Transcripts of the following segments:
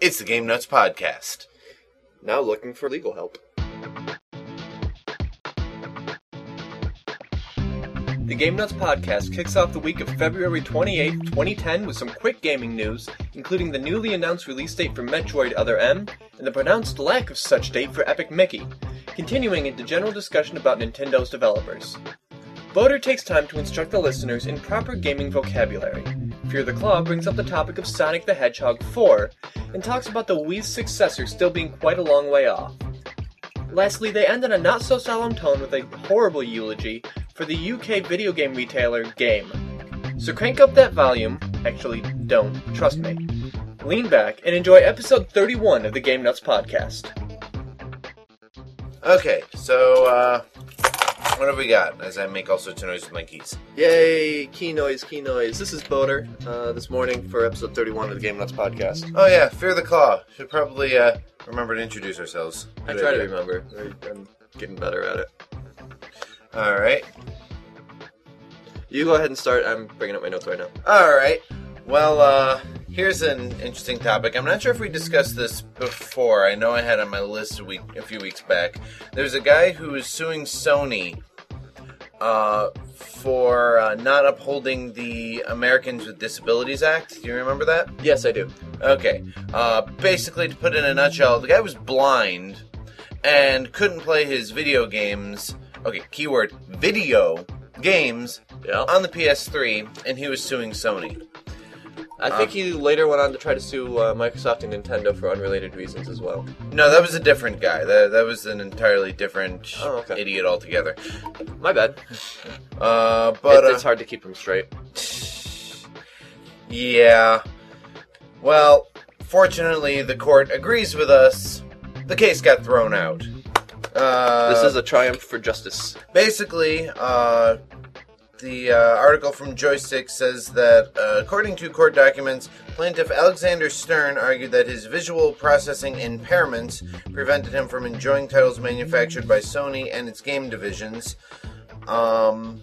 It's the Game Nuts Podcast. Now looking for legal help. The Game Nuts podcast kicks off the week of February 28, 2010, with some quick gaming news, including the newly announced release date for Metroid Other M, and the pronounced lack of such date for Epic Mickey, continuing into general discussion about Nintendo's developers. Boater takes time to instruct the listeners in proper gaming vocabulary. Fear the Claw brings up the topic of Sonic the Hedgehog 4, and talks about the Wii's successor still being quite a long way off. Lastly, they end on a not so solemn tone with a horrible eulogy for the UK video game retailer Game. So crank up that volume, actually, don't, trust me. Lean back and enjoy episode 31 of the Game Nuts podcast. Okay, so, uh, what have we got as I make all sorts of noise with my keys? Yay, key noise, key noise. This is Boater, uh, this morning for episode 31 of the Game Nuts podcast. Oh, yeah, Fear the Claw. Should probably, uh, remember to introduce ourselves. I Good try to idea. remember. I- I'm getting better at it. Alright. You go ahead and start. I'm bringing up my notes right now. Alright. Well, uh, here's an interesting topic. I'm not sure if we discussed this before. I know I had on my list a week, a few weeks back. There's a guy who is suing Sony, uh, for uh, not upholding the Americans with Disabilities Act. Do you remember that? Yes, I do. Okay. Uh, basically, to put it in a nutshell, the guy was blind and couldn't play his video games. Okay, keyword video games Yeah. on the PS3, and he was suing Sony. I think he later went on to try to sue uh, Microsoft and Nintendo for unrelated reasons as well. No, that was a different guy. That, that was an entirely different Oh, okay. idiot altogether. My bad. Uh, but It- uh, it's hard to keep him straight. yeah. Well, fortunately, the court agrees with us. The case got thrown out. Uh, This is a triumph for justice. basically, uh, the uh, article from Joystiq says that, uh, according to court documents, plaintiff Alexander Stern argued that his visual processing impairments prevented him from enjoying titles manufactured by Sony and its game divisions. Um,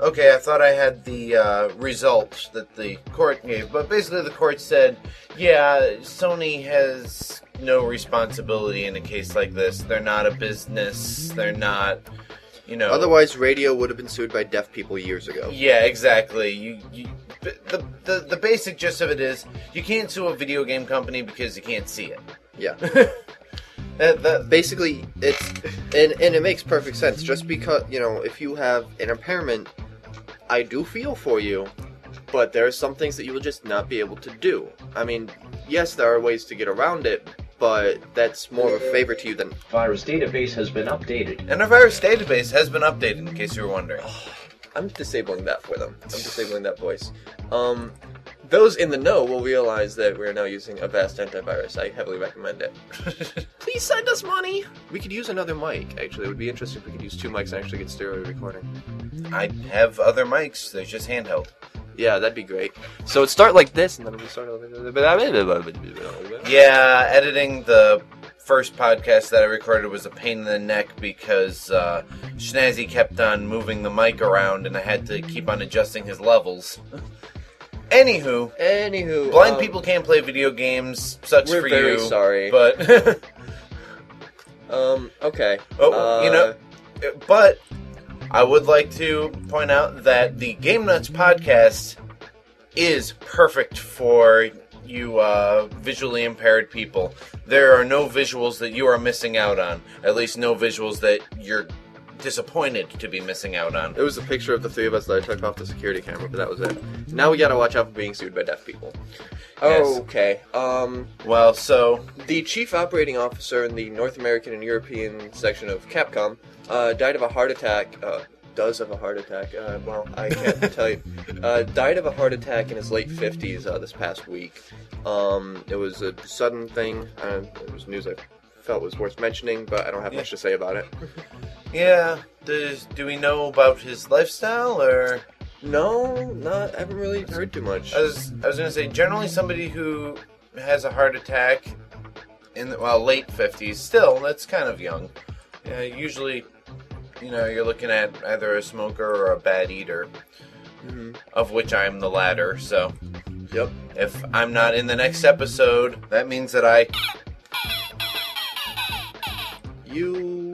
okay, I thought I had the uh, result that the court gave, but basically the court said, yeah, Sony has no responsibility in a case like this. They're not a business. They're not, you know. Otherwise, radio would have been sued by deaf people years ago. Yeah, exactly. You, you the, the the basic gist of it is you can't sue a video game company because you can't see it. Yeah. That, that, Basically, it's and and it makes perfect sense. Just because you know, if you have an impairment, I do feel for you, but there are some things that you will just not be able to do. I mean, yes, there are ways to get around it, but that's more of a favor to you than virus database has been updated. and our virus database has been updated, in case you were wondering. I'm disabling that for them. I'm disabling that voice. Um, those in the know will realize that we're now using Avast antivirus. I heavily recommend it. Please send us money. We could use another mic. Actually, it would be interesting if we could use two mics and actually get stereo recording. I have other mics. They're just handheld. Yeah, that'd be great. So it'd start like this, and then we start. Yeah, editing the first podcast that I recorded was a pain in the neck because uh, Schnazzy kept on moving the mic around, and I had to keep on adjusting his levels. Anywho, Anywho, blind um, people can't play video games. Sucks We're for very you. sorry. but Um. Okay. oh, you Uh, know, but I would like to point out that the Game Nuts podcast is perfect for you uh, visually impaired people. There are no visuals that you are missing out on. At least no visuals that you're disappointed to be missing out on. It was a picture of the three of us that I took off the security camera, but that was it. Now we gotta watch out for being sued by deaf people. Yes. Okay. Um. Well, so The chief operating officer in the North American and European section of Capcom uh, died of a heart attack. Uh, does of a heart attack. Uh, well, I can't tell you. Uh, died of a heart attack in his late 50s uh, this past week. Um, it was a sudden thing. Uh, it was news I felt was worth mentioning, but I don't have much to say about it. Yeah, does do we know about his lifestyle or? No, not. I haven't really heard too much. I was I was gonna say generally somebody who has a heart attack in the, well late fifties still that's kind of young. Yeah, usually, you know, you're looking at either a smoker or a bad eater, Mhm. of which I'm the latter. So Yep. If I'm not in the next episode, that means that I. You.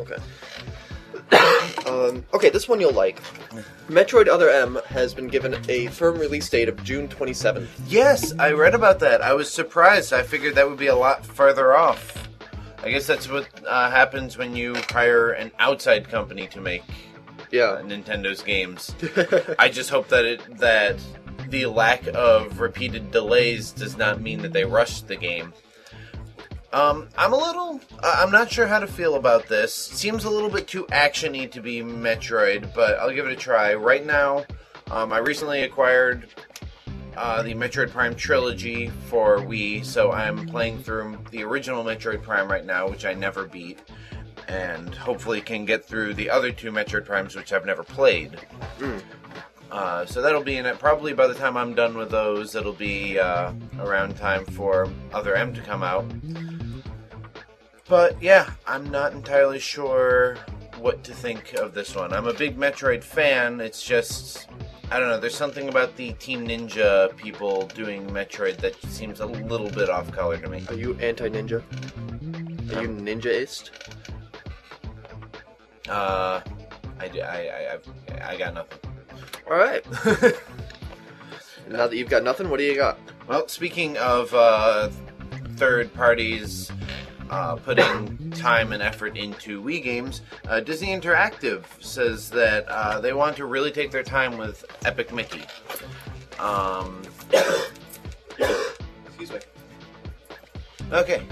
Okay. um, okay, this one you'll like. Metroid Other M has been given a firm release date of June 27th. Yes, I read about that. I was surprised. I figured that would be a lot further off. I guess that's what uh, happens when you hire an outside company to make Yeah. Nintendo's games. I just hope that it that the lack of repeated delays does not mean that they rushed the game. Um, I'm a little. I- I'm not sure how to feel about this. Seems a little bit too actiony to be Metroid, but I'll give it a try. Right now, um, I recently acquired uh, the Metroid Prime trilogy for Wii, so I'm playing through the original Metroid Prime right now, which I never beat, and hopefully can get through the other two Metroid Primes, which I've never played. Uh, so that'll be in it. Probably by the time I'm done with those, it'll be uh, around time for Other M to come out. But yeah, I'm not entirely sure what to think of this one. I'm a big Metroid fan. It's just I don't know. There's something about the Team Ninja people doing Metroid that seems a little bit off color to me. Are you anti ninja? Are you ninjaist? Uh, I, I, I, I, I got nothing. Alright. now that you've got nothing, what do you got? Well, speaking of uh, third parties uh, putting time and effort into Wii games, uh, Disney Interactive says that uh, they want to really take their time with Epic Mickey. Um, excuse me. Okay,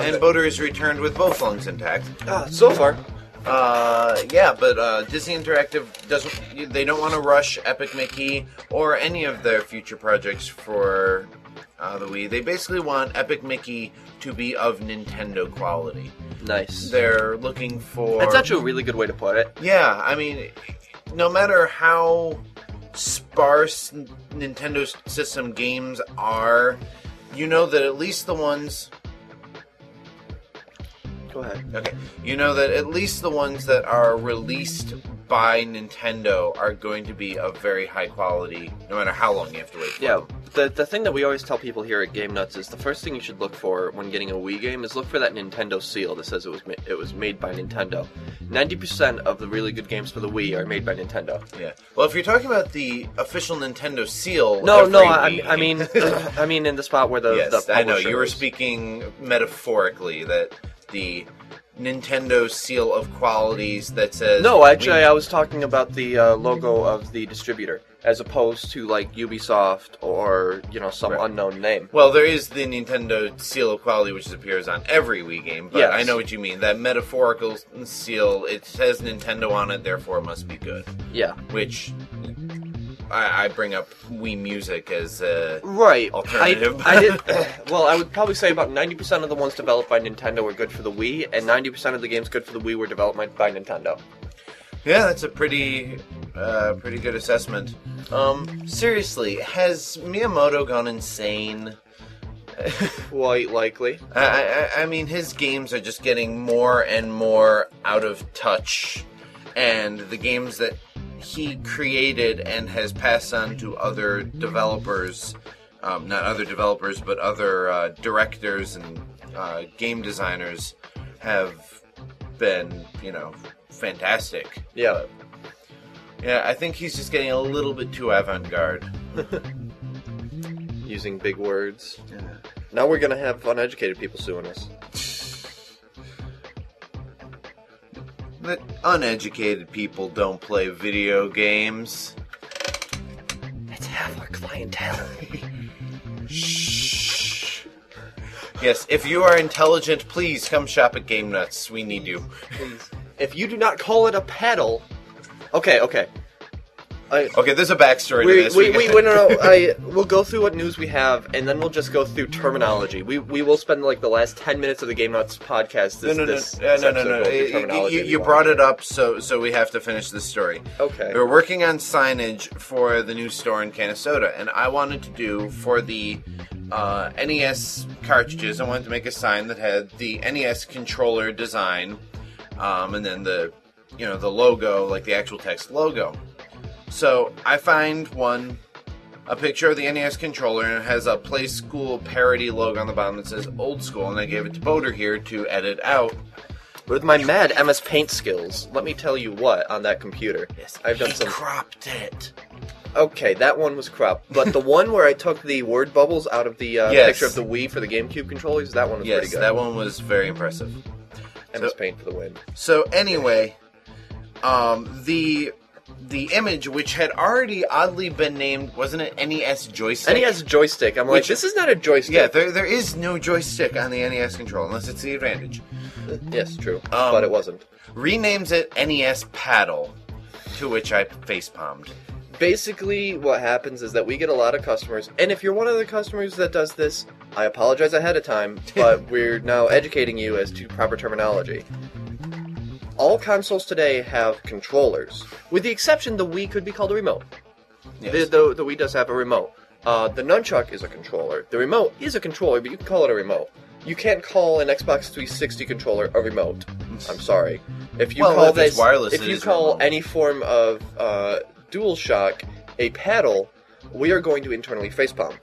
and Boater is returned with both lungs intact. Ah, so far. Uh, yeah, but uh, Disney Interactive doesn't. They don't want to rush Epic Mickey or any of their future projects for uh, the Wii. They basically want Epic Mickey to be of Nintendo quality. Nice. They're looking for. That's actually a really good way to put it. Yeah, I mean, no matter how sparse Nintendo system games are, you know that at least the ones Go ahead. Okay. You know that at least the ones that are released by Nintendo are going to be of very high quality, no matter how long you have to wait for Yeah, them. the the thing that we always tell people here at Game Nuts is the first thing you should look for when getting a Wii game is look for that Nintendo seal that says it was ma- it was made by Nintendo. Ninety percent of the really good games for the Wii are made by Nintendo. Yeah. Well, if you're talking about the official Nintendo seal, No, no, I, I mean, I mean in the spot where the yes, the I know you were is. speaking metaphorically that the Nintendo seal of qualities that says No, actually, we- I was talking about the uh, logo of the distributor, as opposed to like Ubisoft or you know some Right. unknown name. Well, there is the Nintendo seal of quality, which appears on every Wii game. But Yes. I know what you mean. That metaphorical seal, it says Nintendo on it, therefore it must be good. Yeah, Which I, I bring up Wii Music as uh, right. Alternative. I, I did. well, I would probably say about ninety percent of the ones developed by Nintendo were good for the Wii, and ninety percent of the games good for the Wii were developed by Nintendo. yeah, that's a pretty uh, pretty good assessment. Um, seriously, has Miyamoto gone insane? Quite likely. I, I, I mean, his games are just getting more and more out of touch, and the games that he created and has passed on to other developers, um, not other developers, but other uh, directors and uh, game designers, have been, you know, fantastic. Yeah. Yeah, I think he's just getting a little bit too avant-garde. Using big words. Now we're gonna have uneducated people suing us. But uneducated people don't play video games. That's half our clientele. Shh. Yes, if you are intelligent, please come shop at Game Nuts. We need you. Please. If you do not call it a pedal. Okay, okay. I, Okay, there's a backstory to we, this. we, we, we, no, no, I, we'll go through what news we have, and then we'll just go through terminology. We, we will spend like the last 10 minutes of the Game Nuts podcast. This, no, no, no, this, this no, no, no. You- You, if you want. brought it up, so so we have to finish this story. Okay. We're working on signage for the new store in Canastota, and I wanted to do for the uh, NES cartridges. I wanted to make a sign that had the NES controller design, um, and then the you know the logo, like the actual text logo. So I find one a picture of the NES controller and it has a Playskool parody logo on the bottom that says Old School, and I gave it to Boater here to edit out. With my mad MS Paint skills, let me tell you what on that computer. I've done he some. cropped it. Okay, that one was cropped, but the one where I took the word bubbles out of the uh, Yes. picture of the Wii for the GameCube controllers, that one was pretty Yes, good. that one was very impressive. MS Paint for the win. So anyway, um, the the image which had already oddly been named wasn't it NES joystick? And he has a joystick. I'm like, Which- this is not a joystick. Yeah, there, there is no joystick on the NES control unless it's the Advantage. yes, true, Um, but it wasn't. Renames it NES Paddle, to which I facepalmed. Basically, what happens is that we get a lot of customers, and if you're one of the customers that does this, I apologize ahead of time, but we're now educating you as to proper terminology. All consoles today have controllers, with the exception the Wii could be called a remote. Yes. The, the, the Wii does have a remote. Uh, the nunchuck is a controller. The remote is a controller, but you can call it a remote. You can't call an Xbox 360 controller a remote. I'm sorry. If you Well, call if it's this, wireless, if you call remote. any form of uh, DualShock a paddle, we are going to internally facepalm.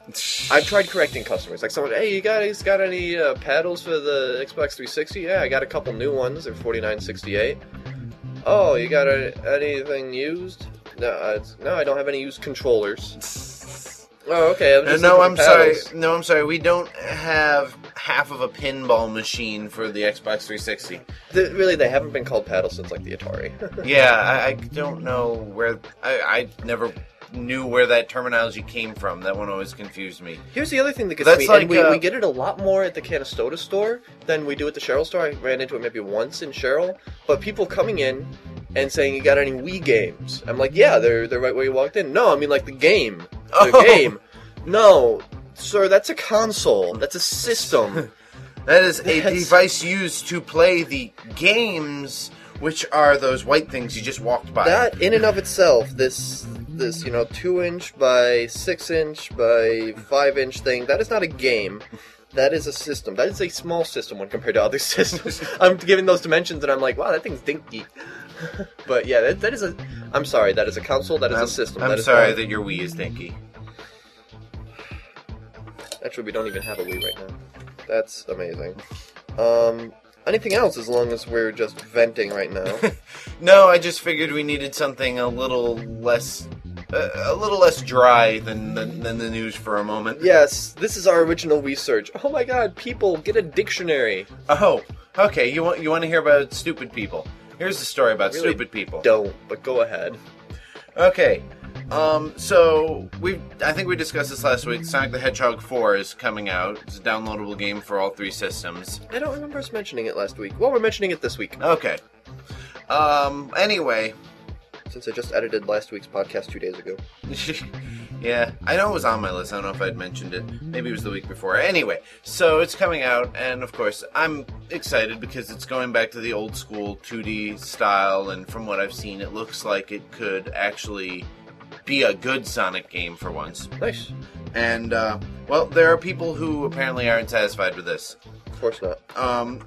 I've tried correcting customers. Like someone, hey, you guys got any uh, paddles for the Xbox 360? Yeah, I got a couple new ones. They're 49.68. Oh, you got a, anything used? No, uh, no, I don't have any used controllers. Oh, okay. I'm just no, I'm sorry. paddles. No, I'm sorry. We don't have half of a pinball machine for the Xbox 360. Th- really, they haven't been called paddles since like the Atari. Yeah, I, I don't know where. I, I never knew where that terminology came from. That one always confused me. Here's the other thing that gets That's me, like, and we, uh, we get it a lot more at the Canastota store than we do at the Sherrill store. I ran into it maybe once in Sherrill, but people coming in and saying, "You got any Wii games?" I'm like, "Yeah, they're they're right where you walked in." No, I mean like the game, the Oh. game. No, sir, that's a console. That's a system. That is a That's- device used to play the games, which are those white things you just walked by. that in and of itself, this this you know two inch by six inch by five inch thing, that is not a game. That is a system. That is a small system when compared to other systems. I'm giving those dimensions, and I'm like, wow, that thing's dinky. but yeah, that, that is a. I'm sorry, that is a console. That is I'm, a system. I'm that sorry that your Wii is dinky. Actually, we don't even have a Wii right now. That's amazing. Um, anything else? As long as we're just venting right now. No, I just figured we needed something a little less, uh, a little less dry than, than than the news for a moment. yes, this is our original research. Oh my God, people get a dictionary. Oh, okay. You want you want to hear about stupid people? Here's the story about Really stupid people. Don't, but go ahead. Okay. Um, so we I think we discussed this last week. Sonic the Hedgehog 4 is coming out. It's a downloadable game for all three systems. I don't remember us mentioning it last week. Well, we're mentioning it this week Okay. Um, anyway. Since I just edited last week's podcast two days ago. yeah, I know it was on my list. I don't know if I'd mentioned it. Maybe it was the week before. Anyway, so it's coming out, and of course, I'm excited because it's going back to the old school 2D style, and from what I've seen, it looks like it could actually be a good Sonic game for once. Nice. And, uh, well, there are people who apparently aren't satisfied with this. Of course not. um,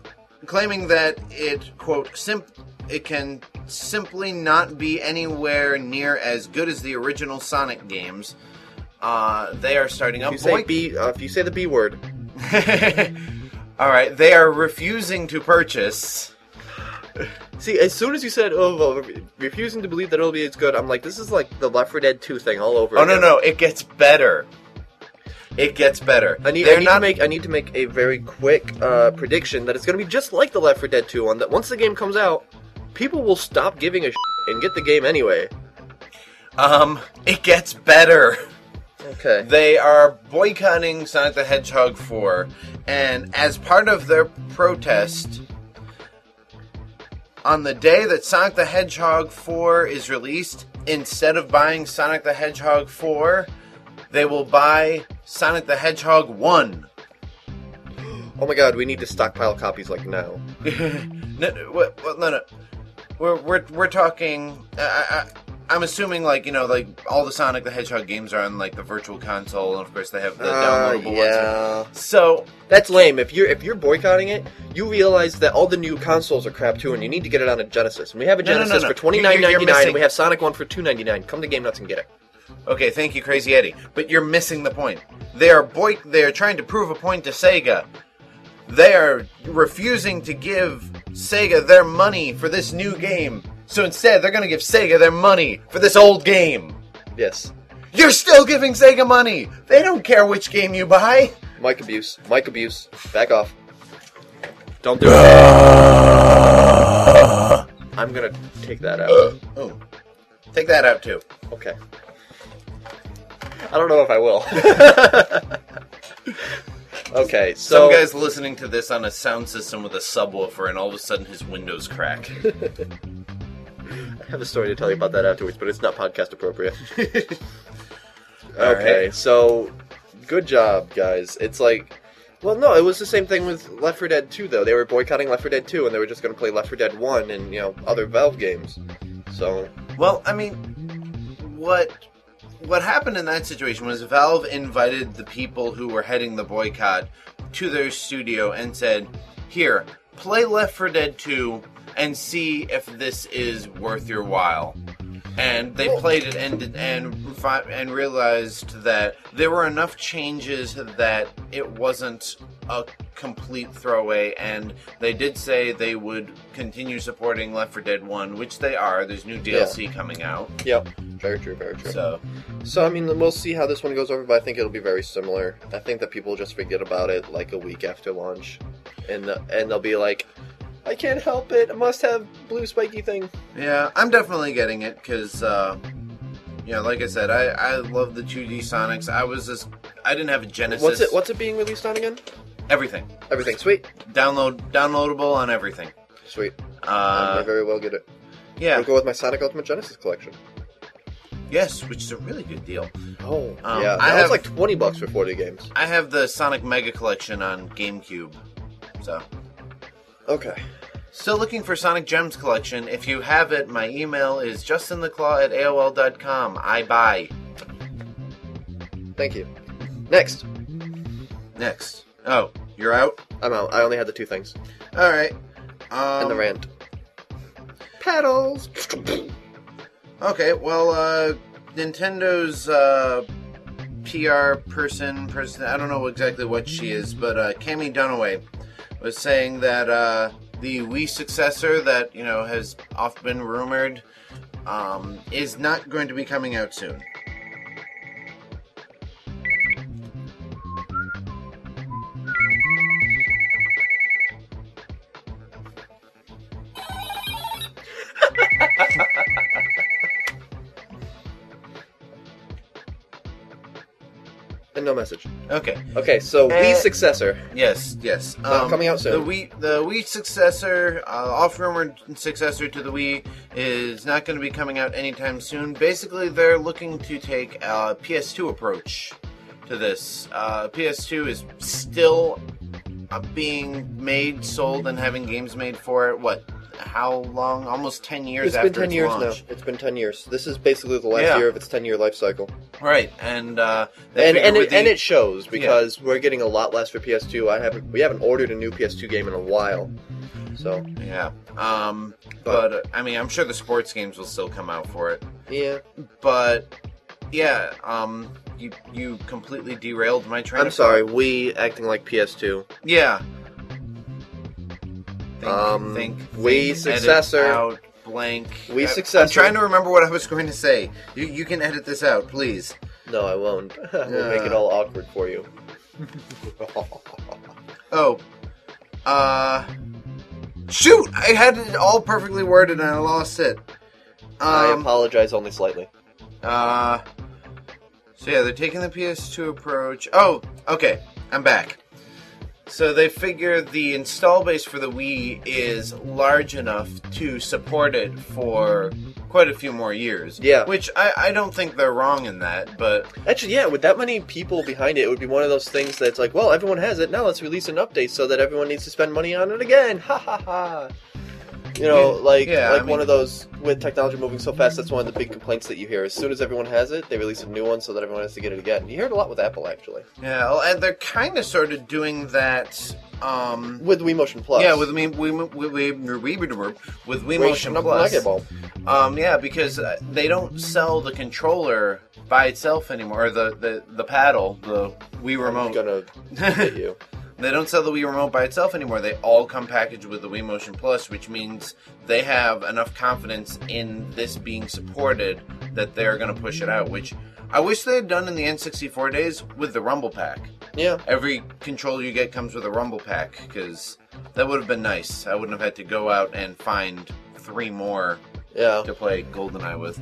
claiming that it quote simp it can simply not be anywhere near as good as the original Sonic games. Uh, they are starting If up. you say B, uh, if you say the B word, All right, they are refusing to purchase. see, as soon as you said, "Oh, well, refusing to believe that it'll be as good," I'm like, this is like the Left 4 Dead 2 thing all over. Oh no, again. no, it gets better. It gets better. I need, I need not to make I need to make a very quick uh, prediction that it's going to be just like the Left 4 Dead 2 one. That once the game comes out, people will stop giving a shit and get the game anyway. Um, it gets better. Okay. They are boycotting Sonic the Hedgehog 4, and as part of their protest, on the day that Sonic the Hedgehog 4 is released, instead of buying Sonic the Hedgehog 4, they will buy Sonic the Hedgehog 1. Oh my god, we need to stockpile copies like now. no, no, what, what, no, no. We're, we're, we're talking. I, I, I'm assuming, like, you know, like, all the Sonic the Hedgehog games are on, like, the virtual console, and of course they have the Uh, downloadable ones. yeah. So, That's lame. If you're if you're boycotting it, you realize that all the new consoles are crap too, and you need to get it on a Genesis. And we have a No, no, no, Genesis no. for twenty nine ninety nine, and we have Sonic one for two ninety nine. Come to Game Nuts and get it. Okay, thank you, Crazy Eddie. But you're missing the point. They are boy. They are trying to prove a point to Sega. They are refusing to give Sega their money for this new game. So instead, they're going to give Sega their money for this old game. Yes. You're still giving Sega money. They don't care which game you buy. Mic abuse. Mic abuse. Back off. Don't do it. I'm gonna take that out. Oh, take that out too. Okay. I don't know if I will. okay, so Some guy's listening to this on a sound system with a subwoofer, and all of a sudden his windows crack. I have a story to tell you about that afterwards, but it's not podcast appropriate. okay, so good job, guys. It's like, well, no, it was the same thing with Left 4 Dead 2, though. They were boycotting Left 4 Dead 2, and they were just going to play Left 4 Dead 1 and you know other Valve games. So Well, I mean, what what happened in that situation was Valve invited the people who were heading the boycott to their studio and said, "Here, play Left 4 Dead 2 and see if this is worth your while." And they played it and and and realized that there were enough changes that it wasn't a complete throwaway. And they did say they would continue supporting Left 4 Dead 1, which they are. There's new DLC coming out. yep, very true, very true. So So I mean, we'll see how this one goes over, but I think it'll be very similar. I think that people will just forget about it like a week after launch, and the, and they'll be like, "I can't help it. I must have blue spiky thing." yeah, I'm definitely getting it because, uh, yeah, like I said, I I love the 2D Sonics. I was just I didn't have a Genesis. What's it? What's it being released on again? Everything Everything. Sweet, download downloadable on everything. sweet. I may Uh, very well get it. yeah, I'll go with my Sonic Ultimate Genesis collection. yes, which is a really good deal. Oh, Um, yeah. I That have- was like twenty bucks for forty games. I have the Sonic Mega Collection on GameCube. So Okay. Still looking for Sonic Gems Collection. If you have it, my email is justintheclaw at AOL.com. I buy. Thank you. Next, Next. Oh, you're out? I'm out. I only had the two things Alright. Um, and the rant. Pedals. Okay, well, uh, Nintendo's, uh, PR person, person, I don't know exactly what she is, but, uh, Cammie Dunaway was saying that, uh, the Wii successor that, you know, has oft been rumored, um, is not going to be coming out soon. And no message. Okay. Okay, so Eh. Wii successor. Yes, yes. Um, Not coming out soon. The Wii, the Wii successor, uh, off rumored successor to the Wii, is not going to be coming out anytime soon. Basically, they're looking to take a PS2 approach to this. Uh, PS2 is still uh, being made, sold, and having games made for it. What? How long? Almost ten years It's after been ten its years launch. now. It's been ten years. This is basically the last Yeah. year of its ten year life cycle. Right, and uh, And and it, the- and it shows because we're getting a lot less for PS2. I haven't we haven't ordered a new PS2 game in a while. So yeah. Um, but uh, I mean, I'm sure the sports games will still come out for it. yeah, but yeah, um, you you completely derailed my train. I'm sorry. thought. We acting like PS2. Yeah. Think, Um, think, think, successor. out blank. I- successor. I'm trying to remember what I was going to say. You you can edit this out, please. No, I won't. we'll make it all awkward for you. Oh, uh, shoot! I had it all perfectly worded and I lost it. I Um, apologize only slightly. Uh, so yeah, they're taking the PS2 approach. Oh, okay, I'm back. So they figure the install base for the Wii is large enough to support it for quite a few more years. Yeah. Which I, I don't think they're wrong in that, but Actually, yeah, with that many people behind it, it would be one of those things that's like, well, everyone has it now. Let's release an update so that everyone needs to spend money on it again. Ha ha ha. You know, like Yeah, like I one mean- of those with technology moving so fast. That's one of the big complaints that you hear. As soon as everyone has it, they release a new one so that everyone has to get it again. You hear it a lot with Apple actually, Yeah, well, and they're kind of sort of doing that. Um, with Wii Motion Plus. yeah, with me, we, we, we, we, with Wii Motion Plus. Um, yeah, because uh, they don't sell the controller by itself anymore, or the, the, the paddle, the Wii I'm remote. gonna hit you. They don't sell the Wii remote by itself anymore. They all come packaged with the Wii Motion Plus, which means they have enough confidence in this being supported that they're going to push it out. Which I wish they had done in the N64 days with the Rumble Pack. Yeah, Every controller you get comes with a Rumble Pack because that would have been nice. I wouldn't have had to go out and find three more yeah. to play GoldenEye with.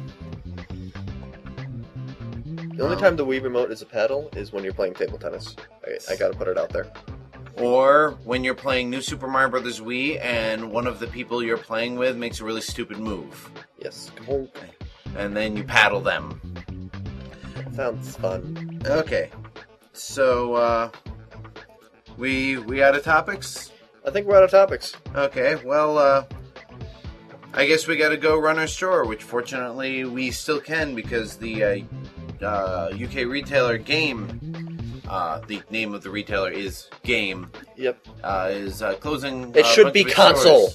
The only time the Wii remote is a paddle is when you're playing table tennis. I, I gotta put it out there. Or when you're playing New Super Mario Bros. Wii and one of the people you're playing with makes a really stupid move. Yes. And then you paddle them. sounds fun. Okay. So, uh, we we out of topics? I think we're out of topics. Okay, well, uh, I guess we gotta go run our store, which fortunately we still can because the uh, uh, UK retailer Game, uh, the name of the retailer is Game, Yep. uh, is uh, closing. It uh, a should be console.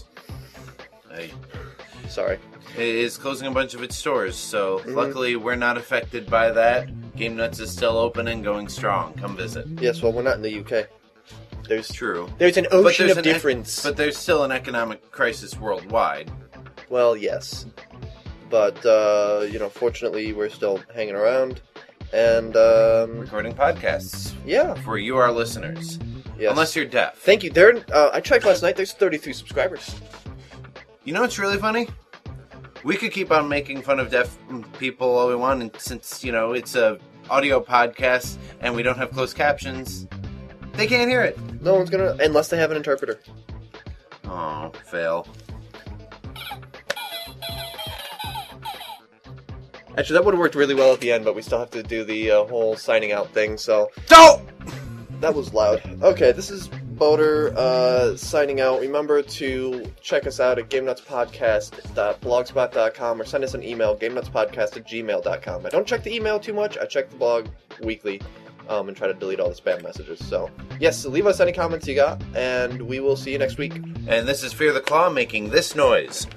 I- Sorry. It is closing a bunch of its stores, so Mhm. luckily we're not affected by that. Game Nuts is still open and going strong. Come visit. Yes, well, we're not in the UK. There's True. there's an ocean there's of an difference. But there's still an economic crisis worldwide. well, yes, but uh, you know, fortunately, we're still hanging around, and um, Recording podcasts yeah, for you, our listeners. yes. Unless you're deaf. Thank you. There, uh, I checked last night. There's 33 subscribers. You know what's really funny? We could keep on making fun of deaf people all we want, and since you know it's a audio podcast and we don't have closed captions, they can't hear it. No one's gonna unless they have an interpreter. Oh, fail. Actually, that would have worked really well at the end, but we still have to do the uh, whole signing out thing. So Don't. that was loud. Okay, this is Boater uh, signing out. Remember to check us out at GameNutsPodcast.blogspot.com or send us an email, GameNutsPodcast at gmail.com. I don't check the email too much. I check the blog weekly um, and try to delete all the spam messages. So, yes, leave us any comments you got, and we will see you next week. And this is Fear the Claw making this noise.